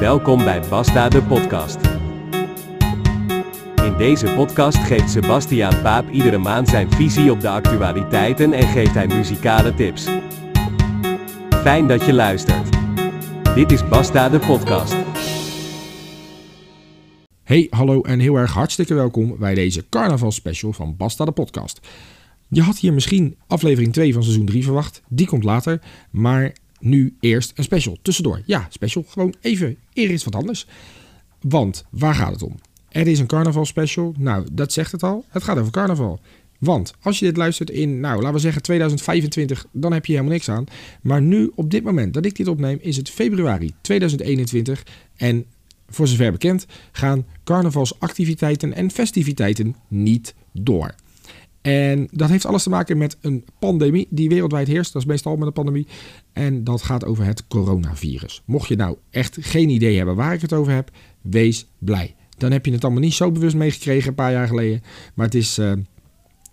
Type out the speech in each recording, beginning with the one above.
Welkom bij Basta de podcast. In deze podcast geeft Sebastiaan Paap iedere maand zijn visie op de actualiteiten en geeft hij muzikale tips. Fijn dat je luistert. Dit is Basta de podcast. Hey, hallo en heel erg hartstikke welkom bij deze carnaval special van Basta de podcast. Je had hier misschien aflevering 2 van seizoen 3 verwacht. Die komt later. Maar nu eerst een special tussendoor. Ja, special. Gewoon even eer iets wat anders. Want waar gaat het om? Er is een carnaval special. Nou, dat zegt het al. Het gaat over carnaval. Want als je dit luistert in, nou, laten we zeggen 2025, dan heb je helemaal niks aan. Maar nu, op dit moment dat ik dit opneem, is het februari 2021. En voor zover bekend gaan carnavalsactiviteiten en festiviteiten niet door. En dat heeft alles te maken met een pandemie die wereldwijd heerst. Dat is meestal met een pandemie. En dat gaat over het coronavirus. Mocht je nou echt geen idee hebben waar ik het over heb, wees blij. Dan heb je het allemaal niet zo bewust meegekregen een paar jaar geleden. Maar het is, uh,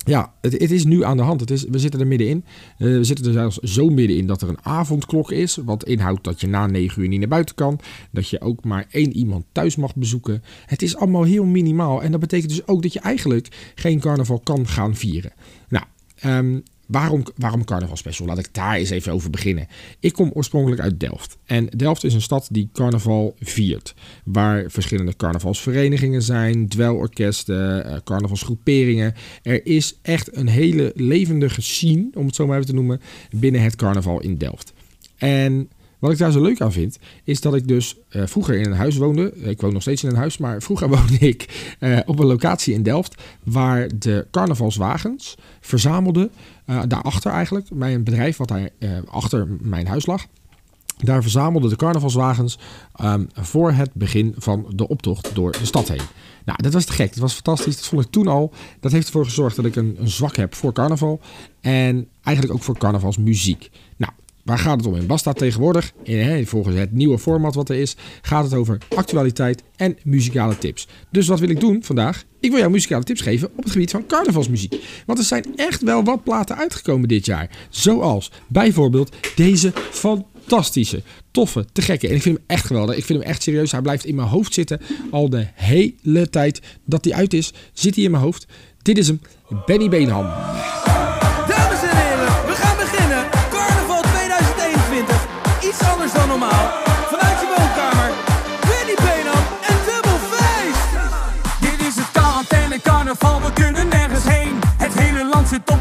ja, het, het, is nu aan de hand. Het is, we zitten er middenin. Uh, we zitten er zelfs zo middenin dat er een avondklok is. Wat inhoudt dat je na 9 uur niet naar buiten kan. Dat je ook maar één iemand thuis mag bezoeken. Het is allemaal heel minimaal. En dat betekent dus ook dat je eigenlijk geen carnaval kan gaan vieren. Nou, um, Waarom, waarom carnaval special? Laat ik daar eens even over beginnen. Ik kom oorspronkelijk uit Delft. En Delft is een stad die carnaval viert. Waar verschillende carnavalsverenigingen zijn, dwelorkesten, eh, carnavalsgroeperingen. Er is echt een hele levendige scene, om het zo maar even te noemen, binnen het carnaval in Delft. En wat ik daar zo leuk aan vind, is dat ik dus uh, vroeger in een huis woonde. Ik woon nog steeds in een huis, maar vroeger woonde ik uh, op een locatie in Delft. Waar de carnavalswagens verzamelden. Uh, daarachter eigenlijk, bij een bedrijf wat daar achter mijn huis lag. Daar verzamelden de carnavalswagens um, voor het begin van de optocht door de stad heen. Nou, dat was te gek. Dat was fantastisch. Dat vond ik toen al. Dat heeft ervoor gezorgd dat ik een, een zwak heb voor carnaval. En eigenlijk ook voor carnavalsmuziek. Nou, Waar gaat het om in Basta tegenwoordig? Volgens het nieuwe format wat er is, gaat het over actualiteit en muzikale tips. Dus wat wil ik doen vandaag? Ik wil jou muzikale tips geven op het gebied van carnavalsmuziek. Want er zijn echt wel wat platen uitgekomen dit jaar. Zoals bijvoorbeeld deze fantastische, toffe, te gekke. En ik vind hem echt geweldig. Ik vind hem echt serieus. Hij blijft in mijn hoofd zitten. Al de hele tijd dat hij uit is, zit hij in mijn hoofd. Dit is hem, Benny Beenham.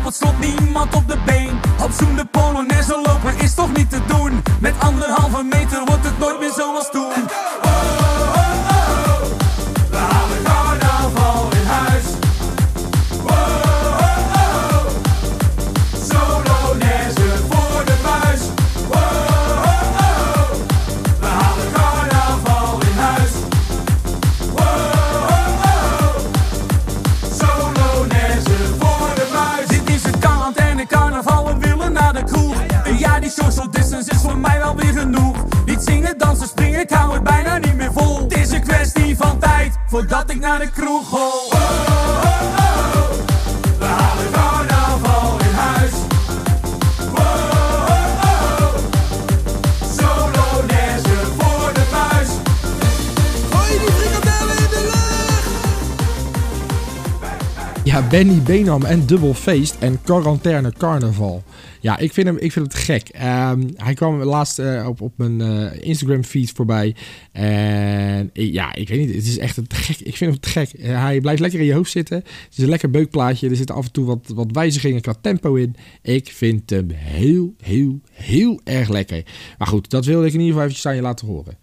Het slot, niemand op de been. Op zoen de Polonaise lopen is toch niet te doen. Met anderhalve meter wordt het nooit meer zoals toen. Voordat ik naar de kroeg hol. Ja, Benny Benam en Double Feest en Quarantaine Carnaval. Ja, ik vind hem, ik vind het gek. Um, hij kwam laatst uh, op, op mijn uh, Instagram feed voorbij. En ja, ik weet niet, het is echt een gek. Ik vind hem te gek. Uh, hij blijft lekker in je hoofd zitten. Het is een lekker beukplaatje. Er zitten af en toe wat, wat wijzigingen qua tempo in. Ik vind hem heel, heel, heel erg lekker. Maar goed, dat wilde ik in ieder geval eventjes aan je laten horen.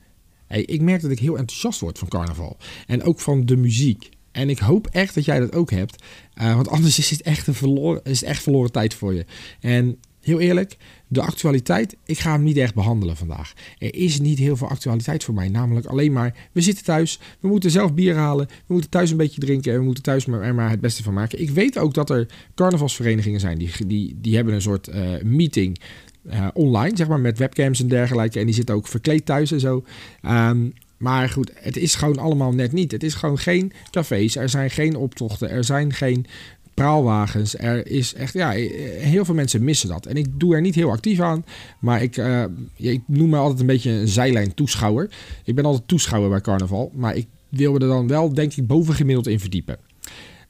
Hey, ik merk dat ik heel enthousiast word van carnaval. En ook van de muziek. En ik hoop echt dat jij dat ook hebt. Uh, want anders is het, echt een verloren, is echt verloren tijd voor je. En heel eerlijk, de actualiteit, ik ga hem niet echt behandelen vandaag. Er is niet heel veel actualiteit voor mij. Namelijk alleen maar, we zitten thuis, we moeten zelf bier halen, we moeten thuis een beetje drinken en we moeten thuis maar, maar het beste van maken. Ik weet ook dat er carnavalsverenigingen zijn die, die, die hebben een soort uh, meeting uh, online, zeg maar, met webcams en dergelijke. En die zitten ook verkleed thuis en zo. Um, maar goed, het is gewoon allemaal net niet. Het is gewoon geen cafés, er zijn geen optochten, er zijn geen praalwagens. Er is echt, ja, heel veel mensen missen dat. En ik doe er niet heel actief aan, maar ik, ik noem me altijd een beetje een zijlijn toeschouwer. Ik ben altijd toeschouwer bij carnaval, maar ik wil er dan wel, denk ik, bovengemiddeld in verdiepen.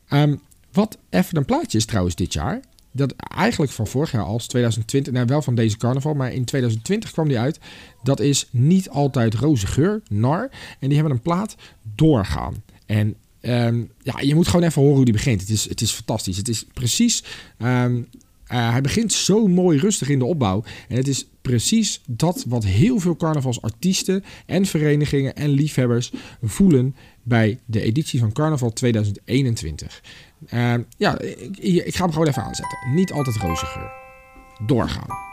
Um, wat even een plaatje is trouwens dit jaar. Dat eigenlijk van vorig jaar als 2020, nou wel van deze carnaval, maar in 2020 kwam die uit. Dat is niet altijd roze geur, nar. En die hebben een plaat doorgaan. En um, ja, je moet gewoon even horen hoe die begint. Het is, het is fantastisch. Het is precies. Um, uh, hij begint zo mooi rustig in de opbouw. En het is precies dat wat heel veel carnavalsartiesten en verenigingen en liefhebbers voelen bij de editie van Carnaval 2021. Uh, ja, ik, ik, ga hem gewoon even aanzetten. Niet altijd roze geur. Doorgaan.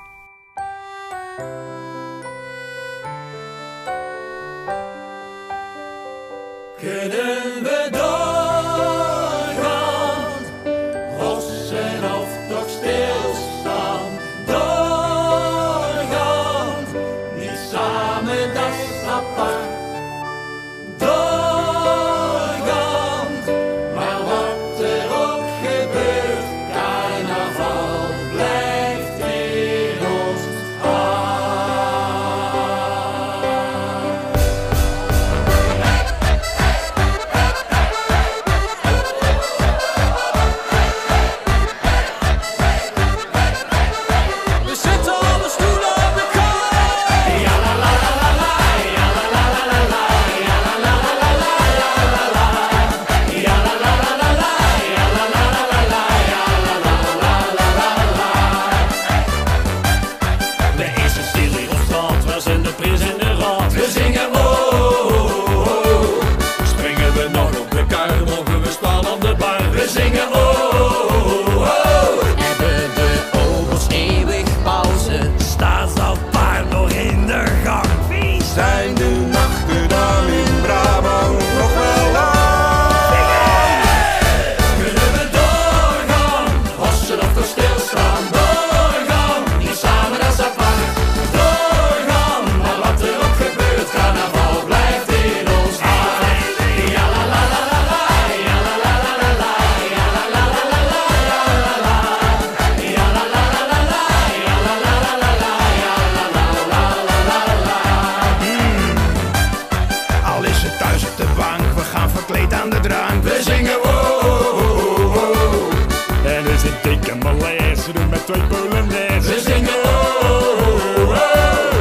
Twee polonaise. We zingen oh, oh, oh.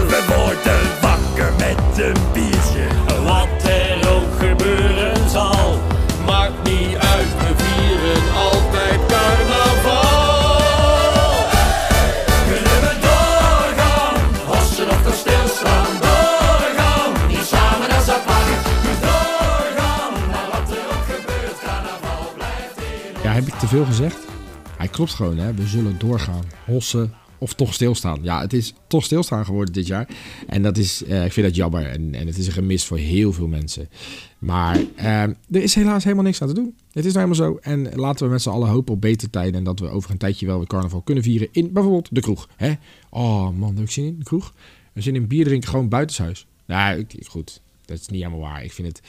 We worden wakker met een biertje. Wat er ook gebeuren zal, maakt niet uit, we vieren altijd carnaval. Kunnen we doorgaan? Hossen of toch stilstaan? Doorgaan, niet samen als apart. Doorgaan, maar wat er ook gebeurt, carnaval blijft in Ja, heb ik te veel gezegd? Hij klopt gewoon, hè. We zullen doorgaan. Hossen of toch stilstaan. Ja, het is toch stilstaan geworden dit jaar. En dat is, eh, ik vind dat jammer. En, en het is een gemis voor heel veel mensen. Maar eh, er is helaas helemaal niks aan te doen. Het is nou helemaal zo. En laten we met z'n allen hopen op betere tijden. En dat we over een tijdje wel weer carnaval kunnen vieren in bijvoorbeeld de kroeg. Hè? Oh man, heb ik zin in de kroeg? We zin in bier drinken gewoon buitenshuis. Nou, goed. Dat is niet helemaal waar. Ik vind het...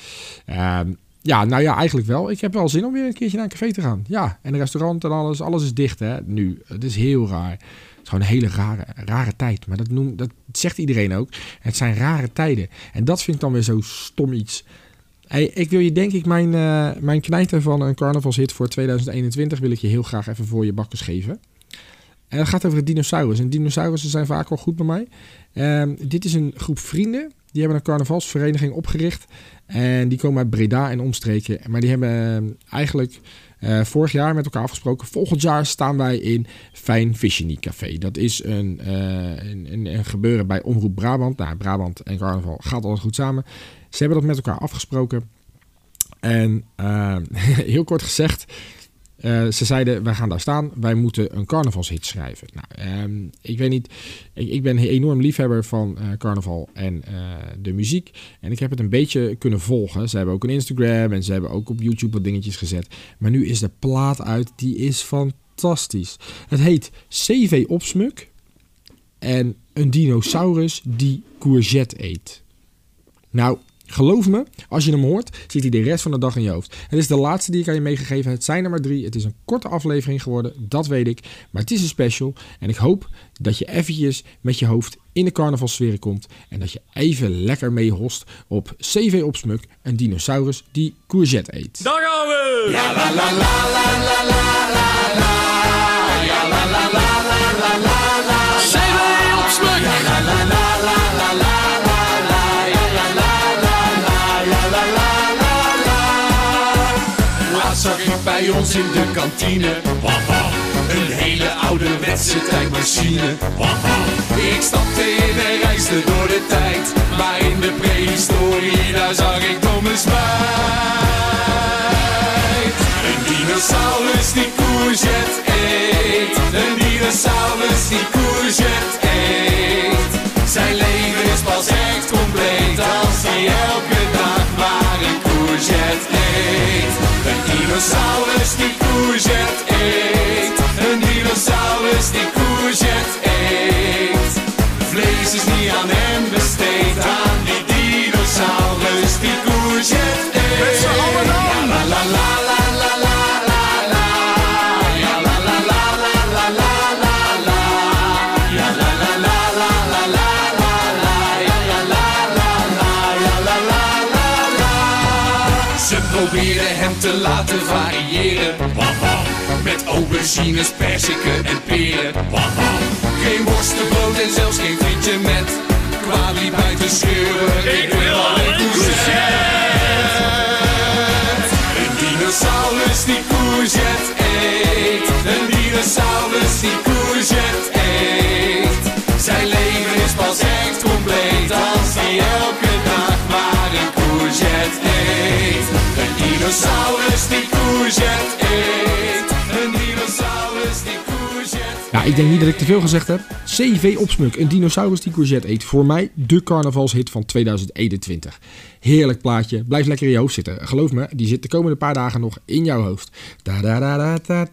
ehm, ja, nou ja, eigenlijk wel. Ik heb wel zin om weer een keertje naar een café te gaan. Ja, en een restaurant en alles. Alles is dicht, hè, nu. Het is heel raar. Het is gewoon een hele rare, rare tijd. Maar dat, noem, dat zegt iedereen ook. Het zijn rare tijden. En dat vind ik dan weer zo stom iets. Hey, ik wil je denk ik mijn, eh mijn knijter van een carnavalshit voor 2021... wil ik je heel graag even voor je bakkers geven. En dat gaat over de dinosaurus. En dinosaurussen zijn vaak wel goed bij mij. Ehm, dit is een groep vrienden. Die hebben een carnavalsvereniging opgericht. En die komen uit Breda en omstreken. Maar die hebben eh, eigenlijk eh, vorig jaar met elkaar afgesproken. Volgend jaar staan wij in Fijn Visionie Café. Dat is een, eh, een, gebeuren bij Omroep Brabant. Nou, Brabant en carnaval gaat altijd goed samen. Ze hebben dat met elkaar afgesproken. En eh, heel kort gezegd, eh, ze zeiden, wij gaan daar staan, wij moeten een carnavalshit schrijven. Nou, ehm, ik weet niet, ik, ik ben enorm liefhebber van eh, carnaval en eh, de muziek. En ik heb het een beetje kunnen volgen. Ze hebben ook een Instagram en ze hebben ook op YouTube wat dingetjes gezet. Maar nu is de plaat uit, die is fantastisch. Het heet CV Opsmuk en een dinosaurus die courgette eet. Nou, Geloof me, als je hem hoort, zit hij de rest van de dag in je hoofd. Het is de laatste die ik aan je meegegeven heb. Het zijn er maar drie. Het is een korte aflevering geworden, dat weet ik. Maar het is een special. En ik hoop dat je eventjes met je hoofd in de carnavalsfeer komt. En dat je even lekker mee host op CV Opsmuk, een dinosaurus die courgette eet. Daar gaan we! Bij ons in de kantine. Een hele ouderwetse tijdmachine. Ik stapte in en reisde door de tijd. Maar in de prehistorie, daar zag ik Thomas Meid Een dinosaurus die courgette eet. Een dinosaurus die courgette eet. Zijn leven is pas echt compleet Als hij elke dinosaurus die courgette eet. Een dinosaurus die courgette eet. Vlees is niet aan hem laten variëren. Met aubergines, perziken en peren. Geen worstenbrood en zelfs geen frietje met kwalie buiten scheuren. Ik wil alleen courgette. Een dinosaurus die courgette eet. Een dinosaurus die courgette eet. Zijn leven is pas echt compleet Als hij elke dag maar een courgette eet dinosaurus die courgette eet. Een dinosaurus die courgette Ja, ik denk niet dat ik te veel gezegd heb. CV Opsmuk, een dinosaurus die courgette eet. Voor mij de carnavalshit van 2021. Heerlijk plaatje. Blijf lekker in je hoofd zitten. Geloof me, die zit de komende paar dagen nog in jouw hoofd. Da da da da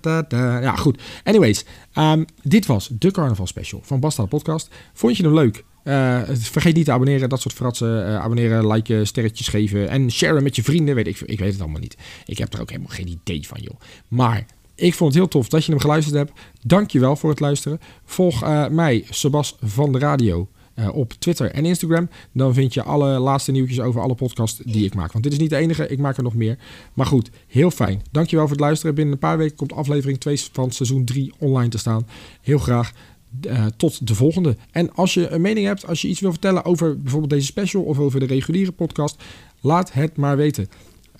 da da. Ja, goed. Anyways, ehm, dit was de carnaval special van Basta de Podcast. Vond je hem leuk? Eh, vergeet niet te abonneren, dat soort fratsen. Eh, abonneren, liken, sterretjes geven en sharen met je vrienden. Weet ik, ik weet het allemaal niet. Ik heb er ook helemaal geen idee van, joh. Maar ik vond het heel tof dat je hem geluisterd hebt. Dankjewel voor het luisteren. Volg eh, mij, Sebas van de Radio, op Twitter en Instagram. Dan vind je alle laatste nieuwtjes over alle podcasts die ik maak. Want dit is niet de enige, ik maak er nog meer. Maar goed, heel fijn. Dankjewel voor het luisteren. Binnen een paar weken komt aflevering 2 van seizoen 3 online te staan. Heel graag. Eh, tot de volgende. En als je een mening hebt, als je iets wil vertellen over bijvoorbeeld deze special of over de reguliere podcast, laat het maar weten.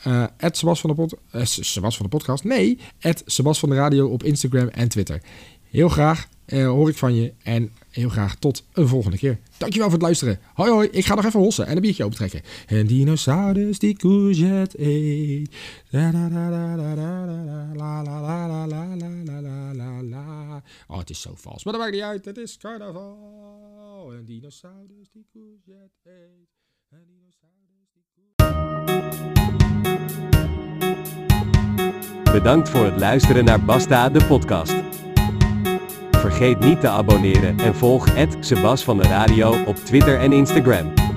Eh Sebas van eh. Nee, Sebas op Instagram en Twitter. Heel graag hoor ik van je. En heel graag tot een volgende keer. Dankjewel voor het luisteren. Hoi hoi, ik ga nog even hossen en een biertje opentrekken. En dinosaurus die courgette eet. Oh, het is zo vals. Maar dat maakt niet uit, het is carnaval. En dinosaurus die courgette eet. En dinosaurus die Bedankt voor het luisteren naar Basta, de podcast. Vergeet niet te abonneren en volg Sebas van de Radio op Twitter en Instagram.